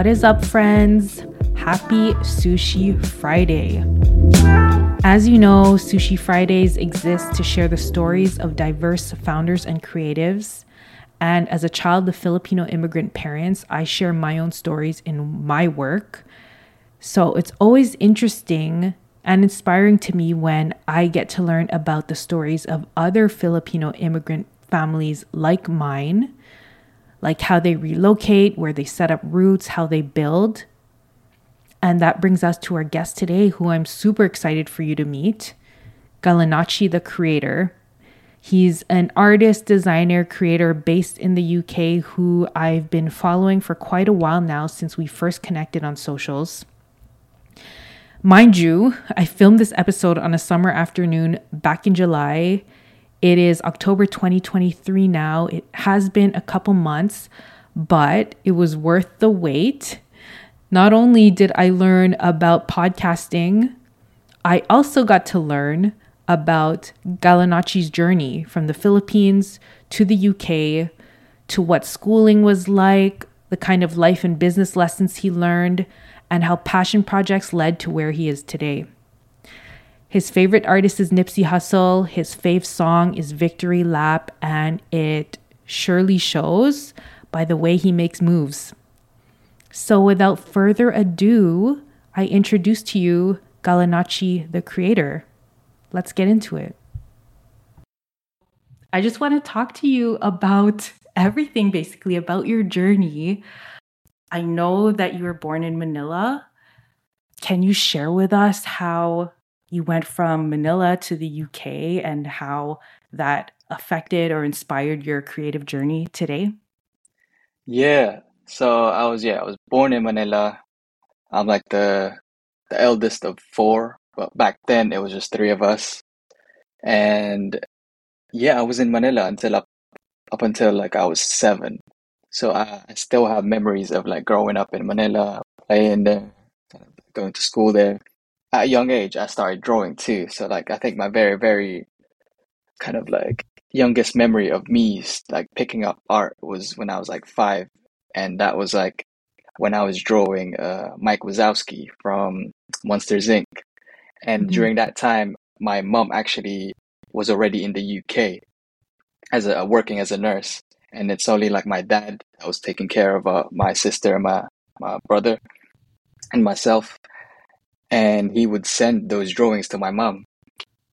What is up, friends? Happy Sushi Friday. As you know, Sushi Fridays exist to share the stories of diverse founders and creatives. And as a child of Filipino immigrant parents, I share my own stories in my work. So it's always interesting and inspiring to me when I get to learn about the stories of other Filipino immigrant families like mine, like how they relocate, where they set up roots, how they build. And that brings us to our guest today, who I'm super excited for you to meet Galanacci, the creator. He's an artist, designer, creator based in the UK who I've been following for quite a while now since we first connected on socials. Mind you, I filmed this episode on a summer afternoon back in July. It is October 2023 now. It has been a couple months, but it was worth the wait. Not only did I learn about podcasting, I also got to learn about Galanacci's journey from the Philippines to the UK, to what schooling was like, the kind of life and business lessons he learned, and how passion projects led to where he is today. His favorite artist is Nipsey Hussle. His fave song is Victory Lap, and it surely shows by the way he makes moves. So, without further ado, I introduce to you Galanacci, the creator. Let's get into it. I just want to talk to you about everything, basically, about your journey I know that you were born in Manila. Can you share with us how you went from Manila to the UK and how that affected or inspired your creative journey today? Yeah. So I was yeah, I was born in Manila. I'm like the the eldest of four, but back then it was just three of us. And yeah, I was in Manila until up up until like I was seven. So I, I still have memories of like growing up in Manila, playing there, going to school there. At a young age, I started drawing too. So like I think my very, very kind of like youngest memory of me like picking up art was when I was like five, and that was like when I was drawing uh, Mike Wazowski from Monsters Inc. And Mhm. during that time, my mom actually was already in the UK as a working as a nurse and it's only like my dad that was taking care of uh, my sister, my my brother, and myself, and he would send those drawings to my mom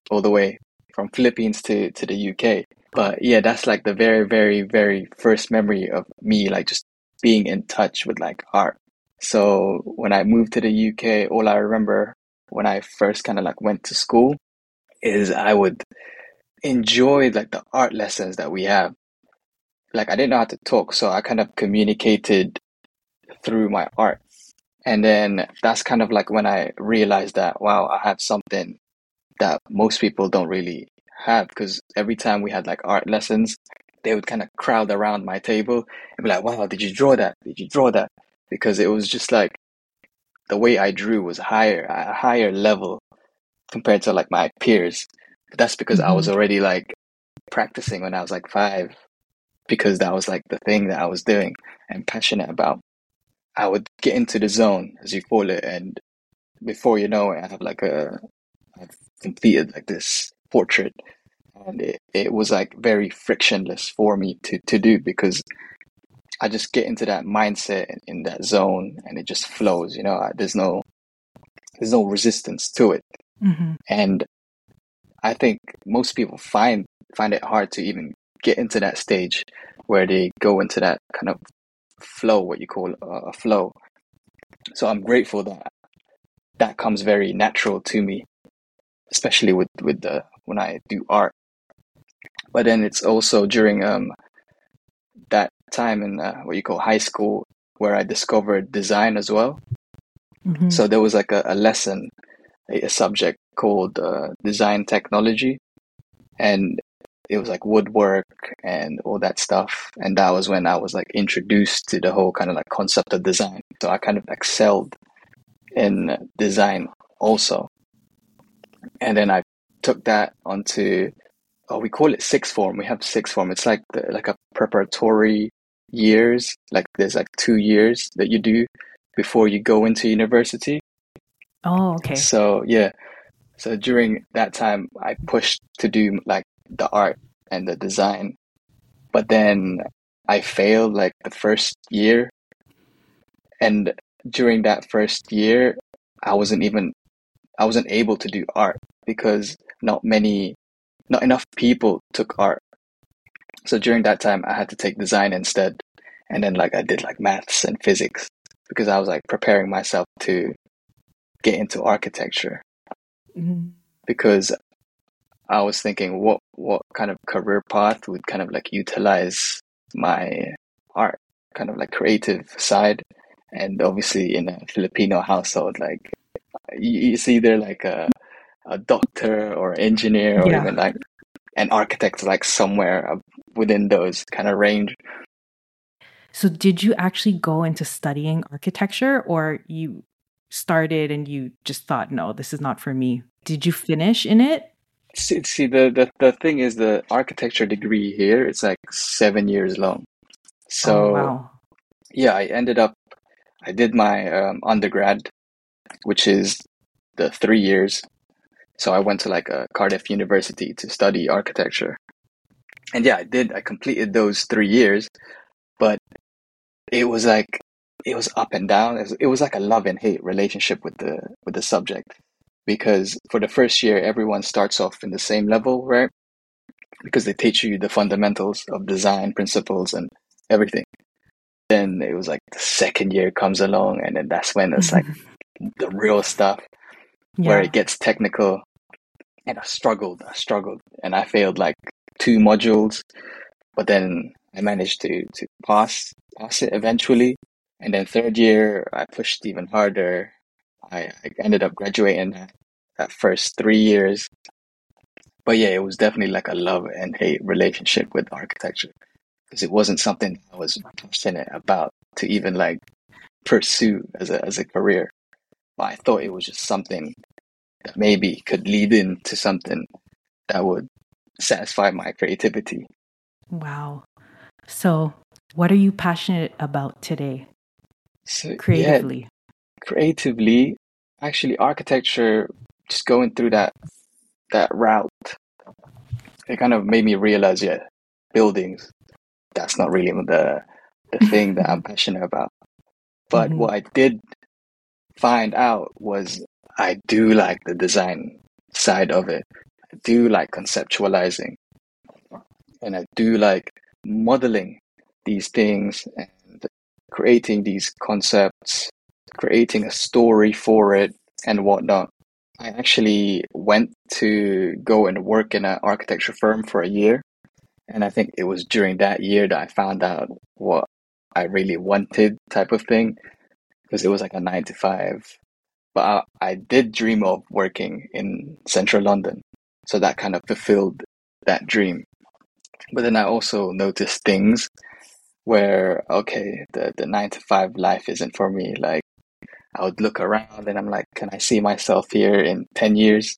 all the way from Philippines to to the UK. But yeah, that's like the very very very first memory of me like just being in touch with like art. So when I moved to the UK, all I remember when I first kind of like went to school is I would enjoy like the art lessons that we have like I didn't know how to talk, so I kind of communicated through my art. And then that's kind of like when I realized that, wow, I have something that most people don't really have. Because every time we had like art lessons, they would kind of crowd around my table and be like, wow, did you draw that? Did you draw that? Because it was just like the way I drew was higher, a higher level compared to like my peers. But that's because I was Mhm. already like practicing when I was like five because that was like the thing that I was doing and passionate about. I would get into the zone, as you call it, and before you know it, I have like a, I've completed like this portrait, and it, it was like very frictionless for me to to do because I just get into that mindset in, in that zone, and it just flows. You know, there's no there's no resistance to it, Mhm. and I think most people find find it hard to even get into that stage where they go into that kind of flow, what you call a flow. So I'm grateful that that comes very natural to me, especially with with the when I do art. But then it's also during um that time in uh, what you call high school where I discovered design as well. Mhm. So there was like a, a lesson, a, a subject called uh, design technology, and it was like woodwork and all that stuff. And that was when I was like introduced to the whole kind of like concept of design. So I kind of excelled in design also. And then I took that onto, oh, we call it sixth form. We have sixth form. It's like the, like a preparatory years. Like there's like two years that you do before you go into university. Oh, okay. So yeah, so during that time, I pushed to do like the art and the design, but then I failed like the first year, and during that first year, I wasn't even I wasn't able to do art because not many, not enough people took art. So during that time, I had to take design instead, and then like I did like maths and physics because I was like preparing myself to get into architecture Mhm. because I was thinking what what kind of career path would kind of like utilize my art, kind of like creative side. And obviously in a Filipino household, like you- it's either like a a doctor or engineer or Yeah. even like an architect like somewhere within those kind of range. So, did you actually go into studying architecture or you started and you just thought, no, this is not for me? Did you finish in it? See, see the, the the thing is the architecture degree here it's like seven years long. oh, So wow. yeah, I ended up I did my um, undergrad, which is the three years. So I went to like a Cardiff University to study architecture. And yeah, I did. I completed those three years, but it was like it was up and down. It was, it was like a love and hate relationship with the with the subject because for the first year everyone starts off in the same level, right? Because they teach you the fundamentals of design principles and everything. Then it was like the second year comes along, and then that's when it's like mm-hmm. the real stuff where it gets technical. And I struggled, I struggled, and I failed like two modules, but then I managed to to pass pass it eventually. And then third year, I pushed even harder. I, I ended up graduating that, first three years. But yeah, it was definitely like a love and hate relationship with architecture because it wasn't something I was passionate about to even like pursue as a as a career. But I thought it was just something that maybe could lead into something that would satisfy my creativity. Wow. So, what are you passionate about today, So yeah, creatively? actually architecture, just going through that that route, it kind of made me realize, yeah, buildings, that's not really the the thing that I'm passionate about. But Mhm. what I did find out was I do like the design side of it. I do like conceptualizing and I do like modeling these things and creating these concepts, creating a story for it and whatnot. I actually went to go and work in an architecture firm for a year. And I think it was during that year that I found out what I really wanted type of thing because it was like a nine to five. But I, I did dream of working in central London. So that kind of fulfilled that dream. But then I also noticed things where, okay, the, the nine to five life isn't for me. Like, I would look around and I'm like, can I see myself here in 10 years?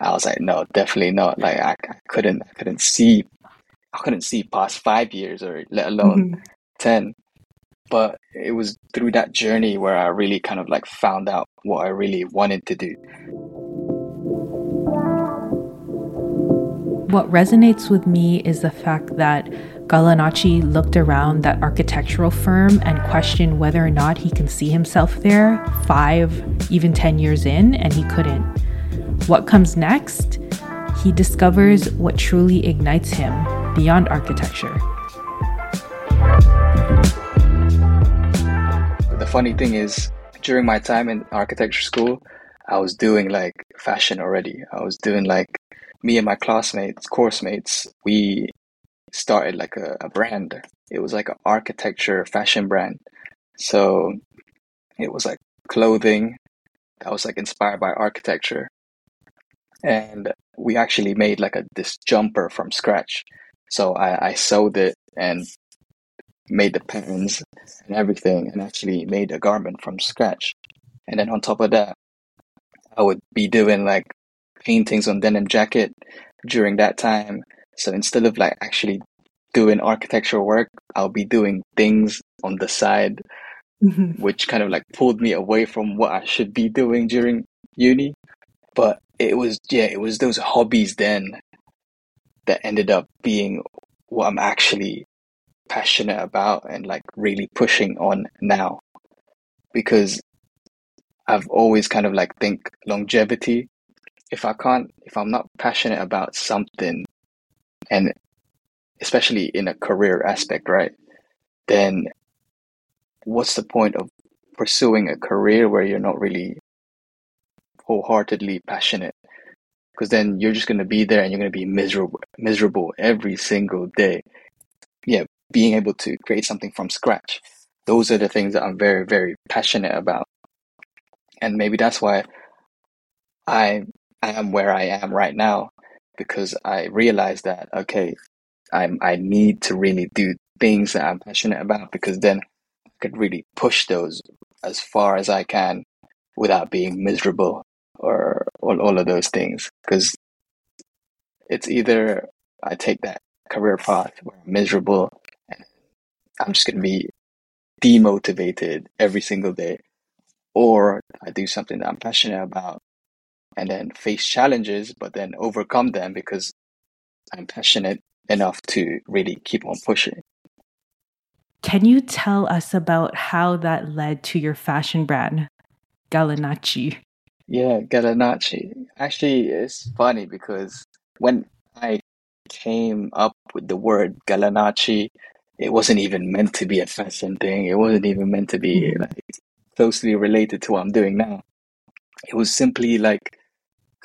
I was like, no, definitely not. Like, I, I couldn't, I couldn't see, I couldn't see past five years or let alone Mhm. 10. But it was through that journey where I really kind of like found out what I really wanted to do. What resonates with me is the fact that Galanacci looked around that architectural firm and questioned whether or not he can see himself there five, even 10 years in, and he couldn't. What comes next? He discovers what truly ignites him beyond architecture. The funny thing is, during my time in architecture school, I was doing like fashion already. I was doing like me and my classmates, course mates, we started like a, a brand. It was like an architecture fashion brand. So it was like clothing that was like inspired by architecture. And we actually made like a this jumper from scratch. So I, I sewed it and made the patterns and everything and actually made a garment from scratch. And then on top of that, I would be doing like paintings on denim jacket during that time. So instead of like actually doing architectural work, I'll be doing things on the side mm-hmm. which kind of like pulled me away from what I should be doing during uni. But it was, yeah, it was those hobbies then that ended up being what I'm actually passionate about and like really pushing on now. Because I've always kind of like think longevity. If I can't, if I'm not passionate about something, and especially in a career aspect, right, then what's the point of pursuing a career where you're not really wholeheartedly passionate? Because then you're just going to be there and you're going to be miserable, miserable every single day. Yeah, being able to create something from scratch. Those are the things that I'm very, very passionate about and maybe that's why I I am where I am right now because I realized that okay, I'm I need to really do things that I'm passionate about because then I could really push those as far as I can without being miserable or all, all of those things. Because it's either I take that career path where I'm miserable and I'm just going to be demotivated every single day or I do something that I'm passionate about and then face challenges, but then overcome them because I'm passionate enough to really keep on pushing. Can you tell us about how that led to your fashion brand, Galanacci? Yeah, Galanacci. Actually, it's funny because when I came up with the word Galanacci, it wasn't even meant to be a fashion thing. It wasn't even meant to be mm-hmm. like closely related to what I'm doing now. It was simply like,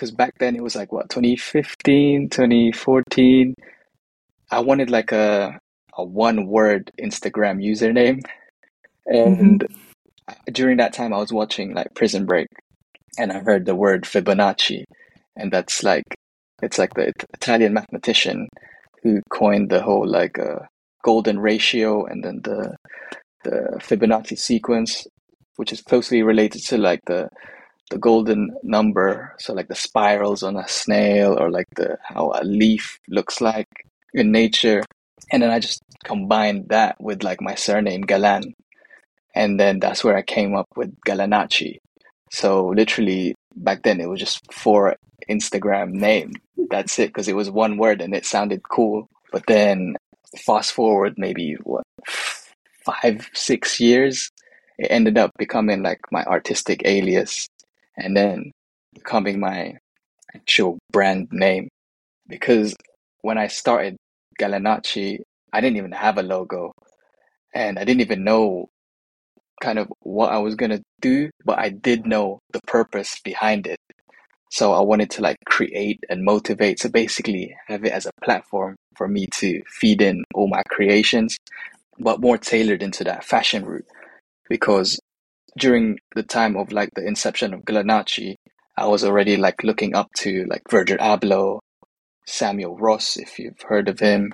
because back then it was like what 2015, 2014. I wanted like a a one word Instagram username, and mm-hmm. during that time I was watching like Prison Break, and I heard the word Fibonacci, and that's like it's like the Italian mathematician who coined the whole like uh, golden ratio and then the the Fibonacci sequence which is closely related to like the the golden number so like the spirals on a snail or like the how a leaf looks like in nature. And then i just combined that with like my surname galan. And then that's where i came up with Galanacci. So literally back then it was just four instagram name that's it because it was one word and it sounded cool. But then fast forward maybe what five six years it ended up becoming like my artistic alias and then becoming my actual brand name. Because when I started Galanacci, I didn't even have a logo and I didn't even know kind of what I was going to do, but I did know the purpose behind it. So I wanted to like create and motivate. So basically have it as a platform for me to feed in all my creations, but more tailored into that fashion route because during the time of like the inception of Galanacci, I was already like looking up to like Virgil Abloh, Samuel Ross, if you've heard of him.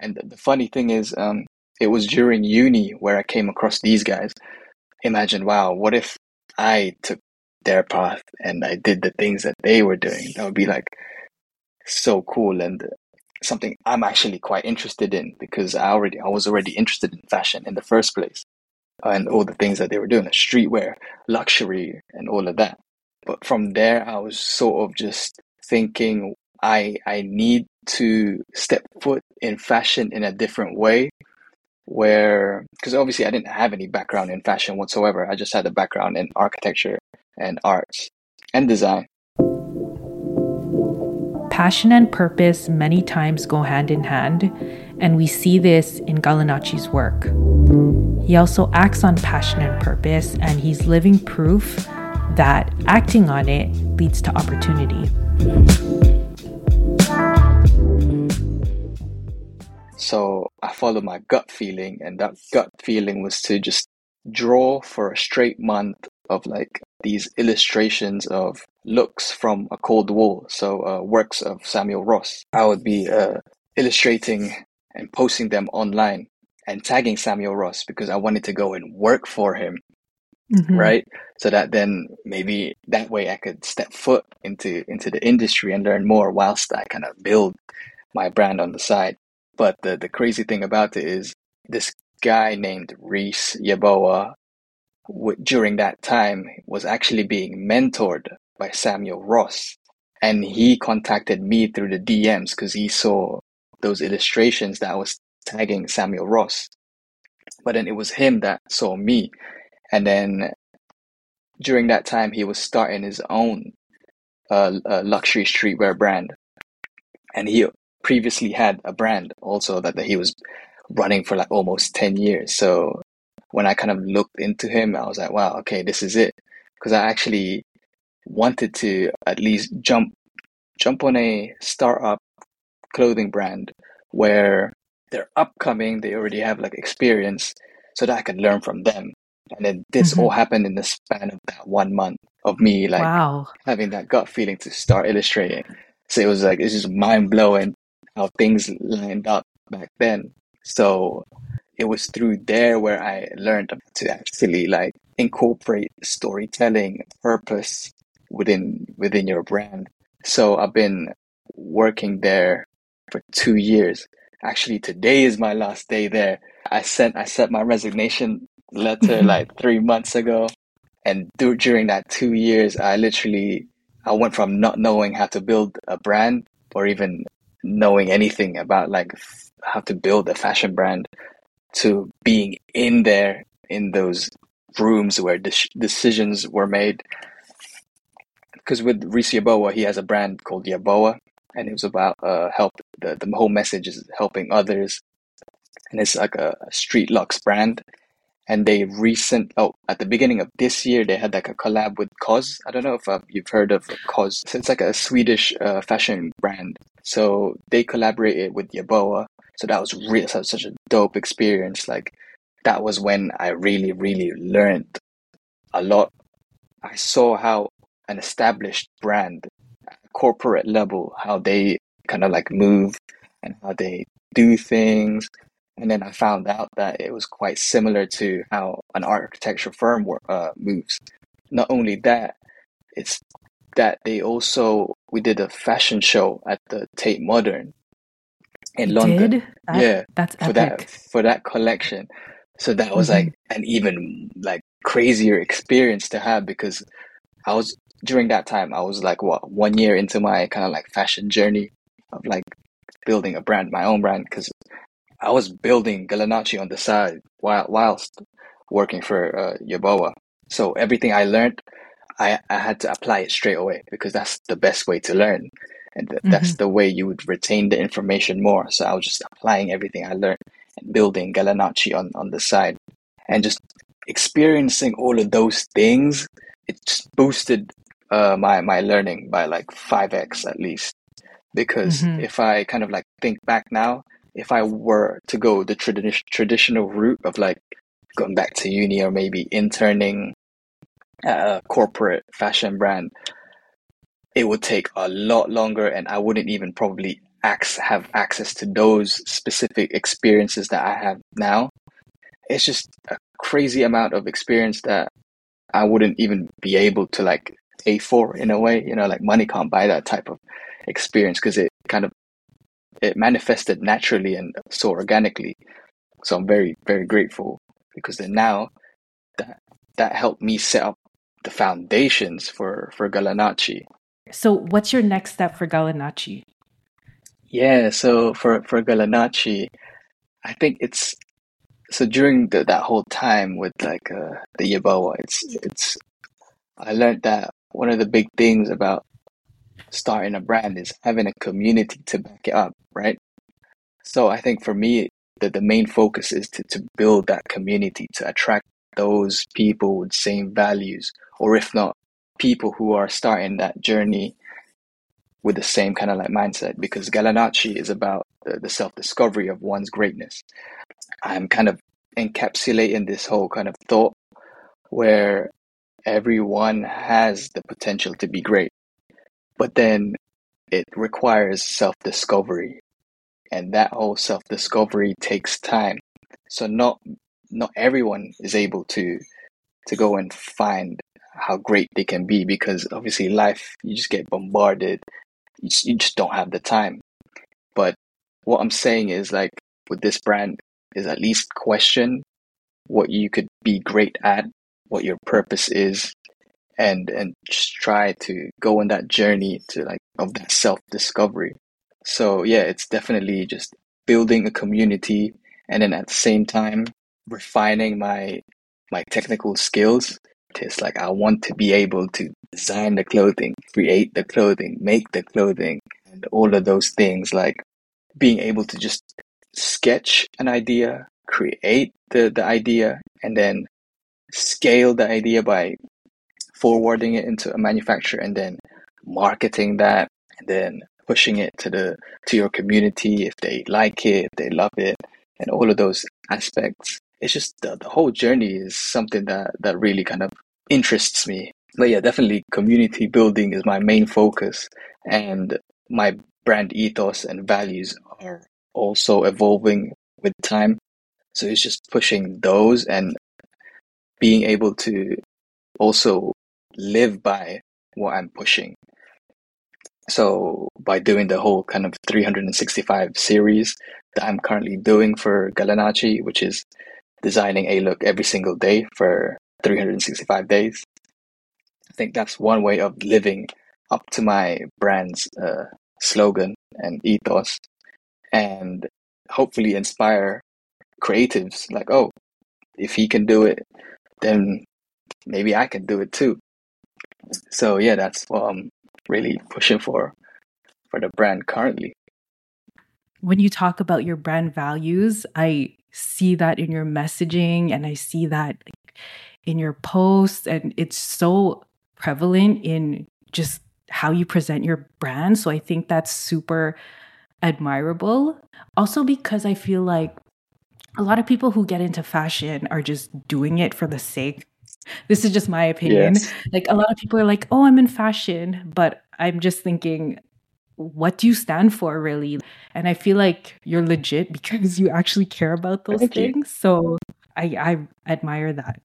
And the funny thing is, um, it was during uni where I came across these guys. Imagine, wow, what if I took their path and I did the things that they were doing? That would be like so cool and something I'm actually quite interested in because I already I was already interested in fashion in the first place and all the things that they were doing, streetwear, luxury, and all of that. But from there, I was sort of just thinking I I need to step foot in fashion in a different way where because obviously I didn't have any background in fashion whatsoever. I just had a background in architecture and arts and design. Passion and purpose many times go hand in hand, and we see this in Galanacci's work. He also acts on passion and purpose, and he's living proof that acting on it leads to opportunity. So I followed my gut feeling, and that gut feeling was to just draw for a straight month of like these illustrations of looks from A-Cold-Wall. So uh, works of Samuel Ross. I would be uh, illustrating and posting them online and tagging Samuel Ross because I wanted to go and work for him. Mm-hmm. Right. So that then maybe that way I could step foot into into the industry and learn more whilst I kind of build my brand on the side. But the, the crazy thing about it is this guy named Reese Yaboa, during that time was actually being mentored by Samuel Ross. And he contacted me through the DMs because he saw those illustrations that I was tagging Samuel Ross. But then it was him that saw me. And then during that time, he was starting his own uh, uh, luxury streetwear brand. And he previously had a brand also that, that he was running for like almost 10 years. So when I kind of looked into him, I was like, wow, okay, this is it. Because I actually wanted to at least jump jump on a startup clothing brand where they're upcoming, they already have like experience, so that I could learn from them. And then this mm-hmm. all happened in the span of that one month of me like wow. having that gut feeling to start illustrating. So it was like it's just mind blowing how things lined up back then. So it was through there where I learned to actually like incorporate storytelling purpose within within your brand. So I've been working there for two years. Actually, today is my last day there. I sent I sent my resignation letter mm-hmm. like three months ago, and th- during that two years, I literally I went from not knowing how to build a brand or even knowing anything about like how to build a fashion brand to being in there in those rooms where de- decisions were made. Because with Reese Yaboa, he has a brand called Yaboa, and it was about uh, help. The, the whole message is helping others, and it's like a, a street lux brand. And they recent oh at the beginning of this year they had like a collab with COS. I don't know if uh, you've heard of COS. So it's like a Swedish uh, fashion brand. So they collaborated with Yaboa so that was really such a dope experience. Like that was when I really, really learned a lot. I saw how an established brand, corporate level, how they kind of like move and how they do things. And then I found out that it was quite similar to how an architecture firm uh, moves. Not only that, it's that they also we did a fashion show at the Tate Modern in London. That, yeah, that's epic. for that for that collection. So that was mm-hmm. like an even like crazier experience to have because I was during that time I was like what one year into my kind of like fashion journey of like building a brand, my own brand because I was building Galanacci on the side while whilst working for uh, Yaboa. So everything I learned, I, I had to apply it straight away because that's the best way to learn and th- mm-hmm. that's the way you would retain the information more. So I was just applying everything I learned and building Galanacci on on the side, and just experiencing all of those things. It just boosted uh, my my learning by like five x at least. Because mm-hmm. if I kind of like think back now, if I were to go the tradi- traditional route of like going back to uni or maybe interning at a corporate fashion brand, it would take a lot longer and I wouldn't even probably ac- have access to those specific experiences that I have now. It's just a crazy amount of experience that I wouldn't even be able to like pay for in a way, you know, like money can't buy that type of experience because it kind of it manifested naturally and so organically. So I'm very, very grateful because then now that that helped me set up the foundations for for Galanacci so, what's your next step for Galanacci? Yeah, so for for Galanacci, I think it's so during the, that whole time with like uh, the Yaboa, it's it's I learned that one of the big things about starting a brand is having a community to back it up, right? So I think for me, the, the main focus is to, to build that community to attract those people with same values, or if not, people who are starting that journey with the same kind of like mindset because Galanacci is about the, the self discovery of one's greatness. I'm kind of encapsulating this whole kind of thought where everyone has the potential to be great, but then it requires self discovery, and that whole self discovery takes time. So not not everyone is able to to go and find how great they can be because obviously life you just get bombarded you just, you just don't have the time but what i'm saying is like with this brand is at least question what you could be great at what your purpose is and and just try to go on that journey to like of that self discovery. So yeah, it's definitely just building a community and then at the same time refining my my technical skills. It's like I want to be able to design the clothing, create the clothing, make the clothing, and all of those things. Like being able to just sketch an idea, create the, the idea, and then scale the idea by forwarding it into a manufacturer and then marketing that and then pushing it to the to your community if they like it, if they love it, and all of those aspects. It's just the, the whole journey is something that that really kind of interests me. But yeah, definitely community building is my main focus and my brand ethos and values are also evolving with time. So it's just pushing those and being able to also live by what I'm pushing. So by doing the whole kind of 365 series that I'm currently doing for Galanacci, which is designing a look every single day for 365 days, I think that's one way of living up to my brand's uh, slogan and ethos, and hopefully inspire creatives like, oh, if he can do it, then maybe I can do it too. So yeah, that's what I'm really pushing for for the brand currently. When you talk about your brand values, I see that in your messaging and I see that in your posts and it's so prevalent in just how you present your brand. So I think that's super admirable. Also because I feel like a lot of people who get into fashion are just doing it for the sake this is just my opinion. Yes. Like a lot of people are like, "Oh, I'm in fashion," but I'm just thinking what do you stand for really? And I feel like you're legit because you actually care about those Thank things. You. So I I admire that.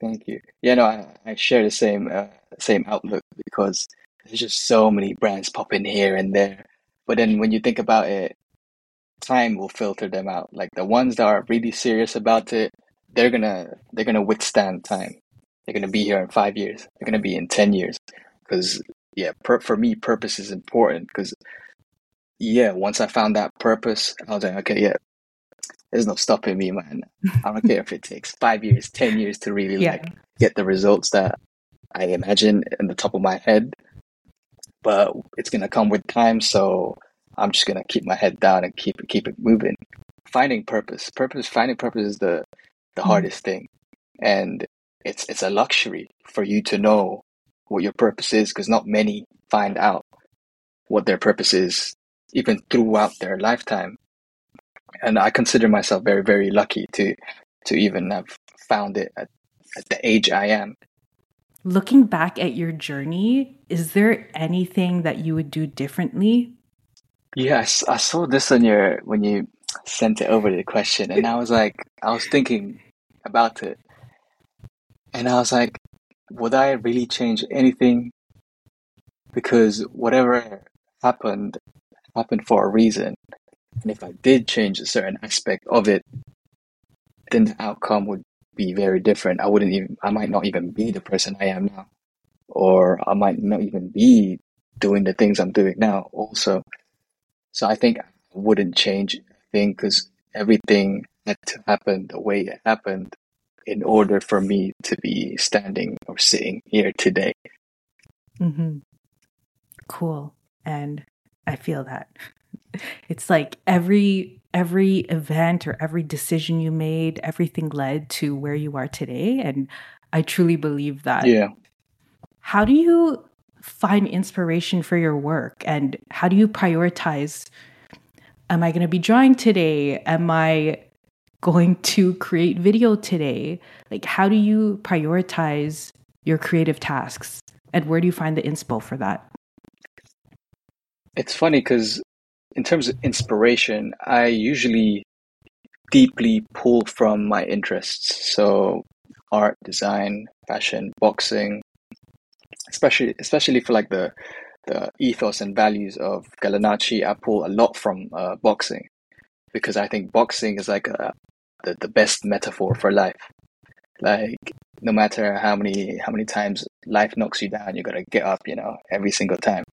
Thank you. Yeah, no, I, I share the same uh, same outlook because there's just so many brands popping here and there. But then when you think about it, time will filter them out. Like the ones that are really serious about it, they're gonna they're gonna withstand time. They're gonna be here in five years. They're gonna be in ten years. Because yeah, per, for me, purpose is important. Because yeah, once I found that purpose, I was like, okay, yeah, there's no stopping me, man. I don't care if it takes five years, ten years to really yeah. like get the results that I imagine in the top of my head. But it's gonna come with time, so I'm just gonna keep my head down and keep it keep it moving. Finding purpose, purpose, finding purpose is the the mm. hardest thing. And it's it's a luxury for you to know what your purpose is because not many find out what their purpose is even throughout their lifetime. And I consider myself very, very lucky to to even have found it at, at the age I am. Looking back at your journey, is there anything that you would do differently? Yes, I saw this on your when you sent it over the question, and I was like, I was thinking about it. And I was like, would I really change anything? Because whatever happened, happened for a reason. And if I did change a certain aspect of it, then the outcome would be very different. I wouldn't even, I might not even be the person I am now. Or I might not even be doing the things I'm doing now also. So I think I wouldn't change a thing because everything had to happen the way it happened in order for me to be standing or sitting here today. Mm-hmm. Cool. And I feel that. It's like every every event or every decision you made, everything led to where you are today. And I truly believe that. Yeah. How do you find inspiration for your work and how do you prioritize am I going to be drawing today? Am I going to create video today? Like, how do you prioritize your creative tasks? And where do you find the inspo for that? It's funny because, in terms of inspiration, I usually deeply pull from my interests. So, art, design, fashion, boxing, especially especially for like the the ethos and values of Galanacci, I pull a lot from uh, boxing because I think boxing is like a, the, the best metaphor for life. Like no matter how many how many times life knocks you down, you gotta get up, you know, every single time.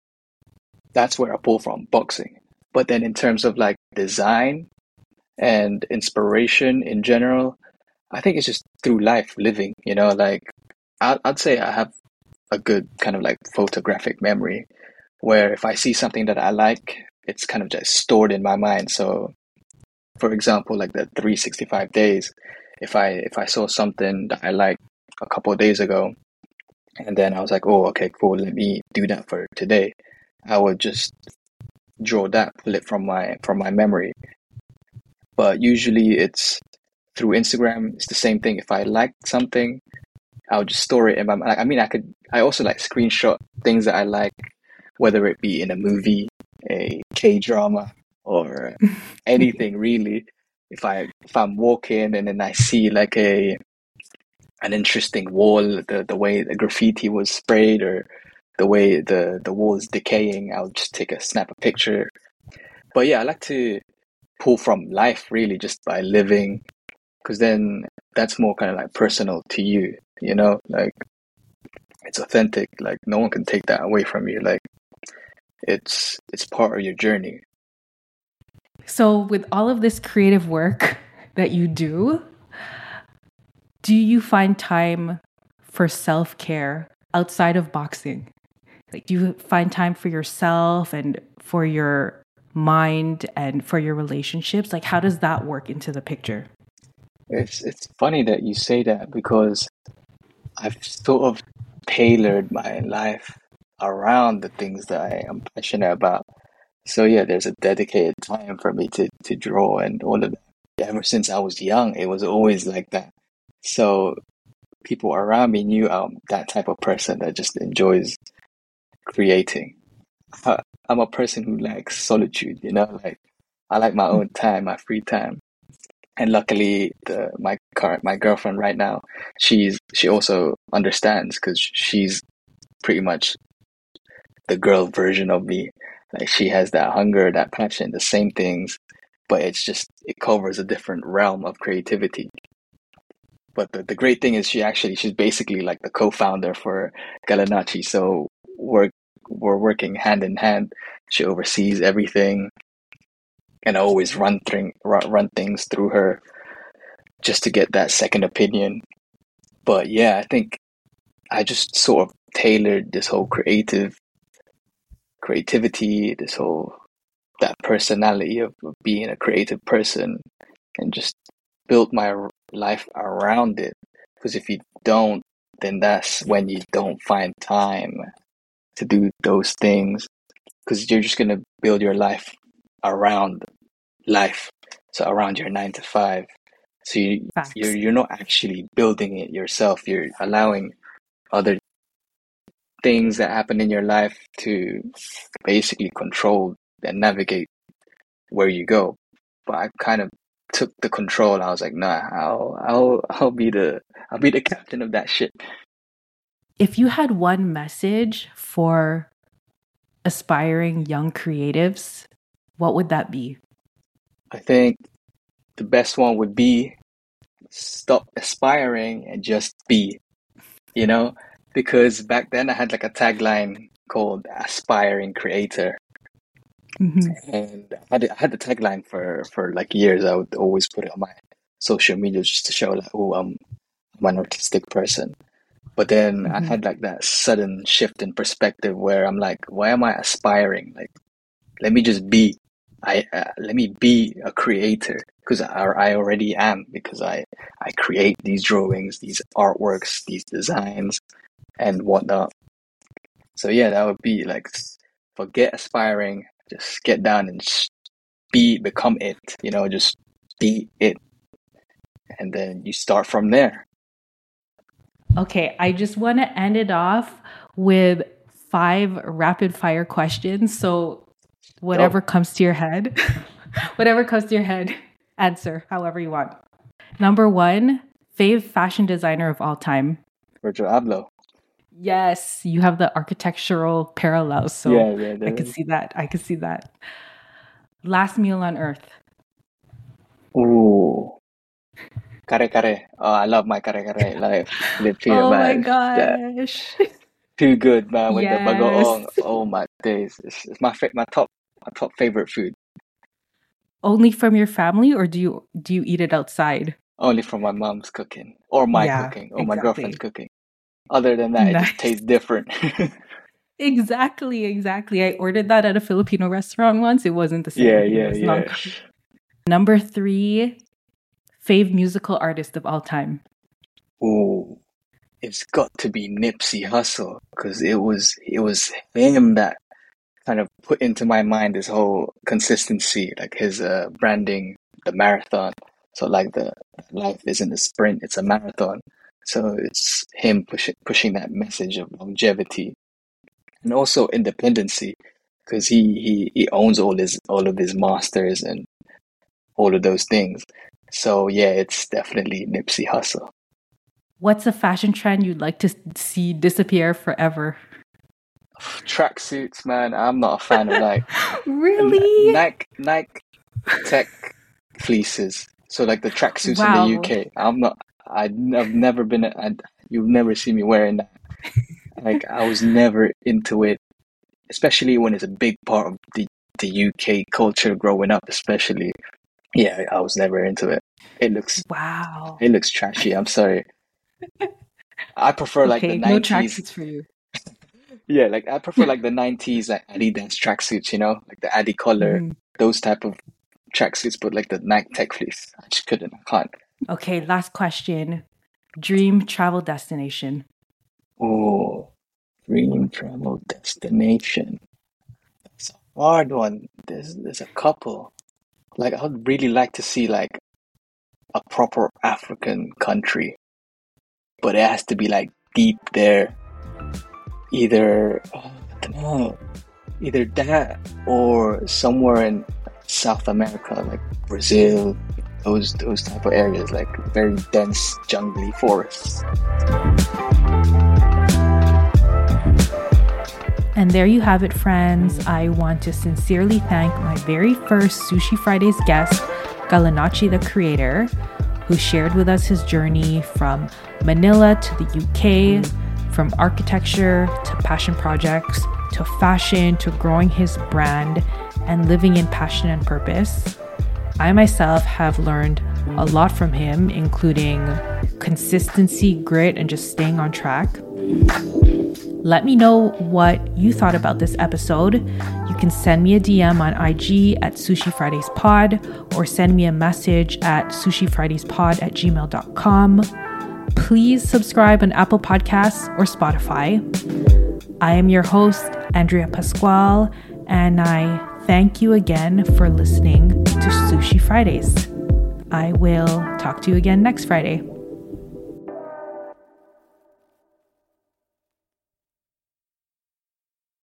That's where I pull from, boxing. But then in terms of like design and inspiration in general, I think it's just through life living, you know, like I'd, I'd say I have a good kind of like photographic memory where if I see something that I like, it's kind of just stored in my mind. So for example, like the 365 days, if I if I saw something that I like a couple of days ago, and then I was like, oh, okay, cool, let me do that for today. I would just draw that, pull it from my from my memory. But usually it's through Instagram. It's the same thing. If I like something, I'll just store it in my. I mean, I could. I also like screenshot things that I like, whether it be in a movie, a K drama, or uh, anything really. If I if I'm walking and then I see like a an interesting wall, the the way the graffiti was sprayed or the way the the wall is decaying, I'll just take a snap a picture. But yeah, I like to pull from life really just by living because then that's more kind of like personal to you, you know, like it's authentic. Like no one can take that away from you. Like it's it's part of your journey. So with all of this creative work that you do, do you find time for self-care outside of boxing? Like do you find time for yourself and for your mind and for your relationships? Like how does that work into the picture? It's it's funny that you say that because I've sort of tailored my life around the things that I am passionate about. So yeah, there's a dedicated time for me to, to draw and all of that. Ever since I was young, it was always like that. So people around me knew I'm that type of person that just enjoys creating. I'm a person who likes solitude, you know, like I like my own time, my free time and luckily the my current my girlfriend right now she's she also understands because she's pretty much the girl version of me like she has that hunger that passion the same things but it's just it covers a different realm of creativity. But the, the great thing is she actually she's basically like the co-founder for Galanacci so we're we're working hand in hand. She oversees everything and I always run thing run, run things through her just to get that second opinion. But yeah, I think I just sort of tailored this whole creative creativity, this whole that personality of, being a creative person, and just build my life around it. Because if you don't, then that's when you don't find time to do those things. Because you're just gonna build your life around life, so around your nine to five. So you you're you're not actually building it yourself. You're allowing other things that happen in your life to basically control and navigate where you go. But I kind of took the control. I was like, nah, I'll I'll I'll be the I'll be the captain of that ship. If you had one message for aspiring young creatives, what would that be? I think the best one would be stop aspiring and just be, you know, because back then I had like a tagline called aspiring creator. Mm-hmm. And I had, I had the tagline for, for like years. I would always put it on my social media just to show like, oh, I'm, I'm an artistic person. But then mm-hmm. I had like that sudden shift in perspective where I'm like, why am I aspiring? Like, let me just be. I uh, let me be a creator because I, I already am because I I create these drawings, these artworks, these designs, and whatnot. So yeah, that would be like forget aspiring, just get down and be become it. You know, just be it, and then you start from there. Okay, I just want to end it off with five rapid fire questions. So whatever oh. comes to your head, whatever comes to your head, answer however you want. Number one, fave fashion designer of all time. Virgil Abloh. Yes, you have the architectural parallels, so yeah, yeah, I can see that. I can see that. Last meal on earth. Ooh, Kare kare. Oh, I love my kare kare. Like Filipino Oh my man. That- gosh. too good, man. With the Yes. bagoong. Oh my days. It's, it's my my top my top favorite food. Only from your family or do you do you eat it outside? Only from my mom's cooking or my Yeah, cooking or my girlfriend's cooking. Other than that, it just tastes different. Exactly, exactly. I ordered that at a Filipino restaurant once. It wasn't the same. yeah, yeah, yeah. not- Number three, fave musical artist of all time. Oh, it's got to be Nipsey Hussle because it was it was him that kind of put into my mind this whole consistency, like his uh, branding, the marathon. So like the life isn't a sprint; it's a marathon. So it's him pushing pushing that message of longevity and also independency because he, he he owns all his all of his masters and all of those things. So yeah, it's definitely Nipsey Hussle. What's a fashion trend you'd like to see disappear forever? Tracksuits, man. I'm not a fan of like Really? Nike Nike Tech fleeces. So like the tracksuits Wow. in the UK. I'm not. I, I've never been. I, you've never seen me wearing that. Like I was never into it, especially when it's a big part of the the UK culture growing up. Especially, yeah, I was never into it. It looks Wow. it looks trashy. I'm sorry. I prefer like okay, the no 90s. tracksuits for you. Yeah, like I prefer like the 90s like Adidas tracksuits, you know, like the Adicolor, Mhm. those type of tracksuits, but like the Nike Tech fleece. I just couldn't. I can't. Okay, last question. Dream travel destination. Oh, dream travel destination. It's a hard one. There's there's a couple. Like I would really like to see like a proper African country, but it has to be like deep there. Either uh, I don't know, either that or somewhere in South America, like Brazil, those those type of areas, like very dense jungly forests. And there you have it, friends. I want to sincerely thank my very first Sushi Fridays guest, Galanacci the creator, who shared with us his journey from Manila to the UK, from architecture to passion projects to fashion to growing his brand and living in passion and purpose. I myself have learned a lot from him, including consistency, grit, and just staying on track. Let me know what you thought about this episode. You can send me a DM on IG at Sushi Fridays Pod or send me a message at sushifridayspod at gmail.com. Please subscribe on Apple Podcasts or Spotify. I am your host, Andrea Pascual, and I thank you again for listening to Sushi Fridays. I will talk to you again next Friday.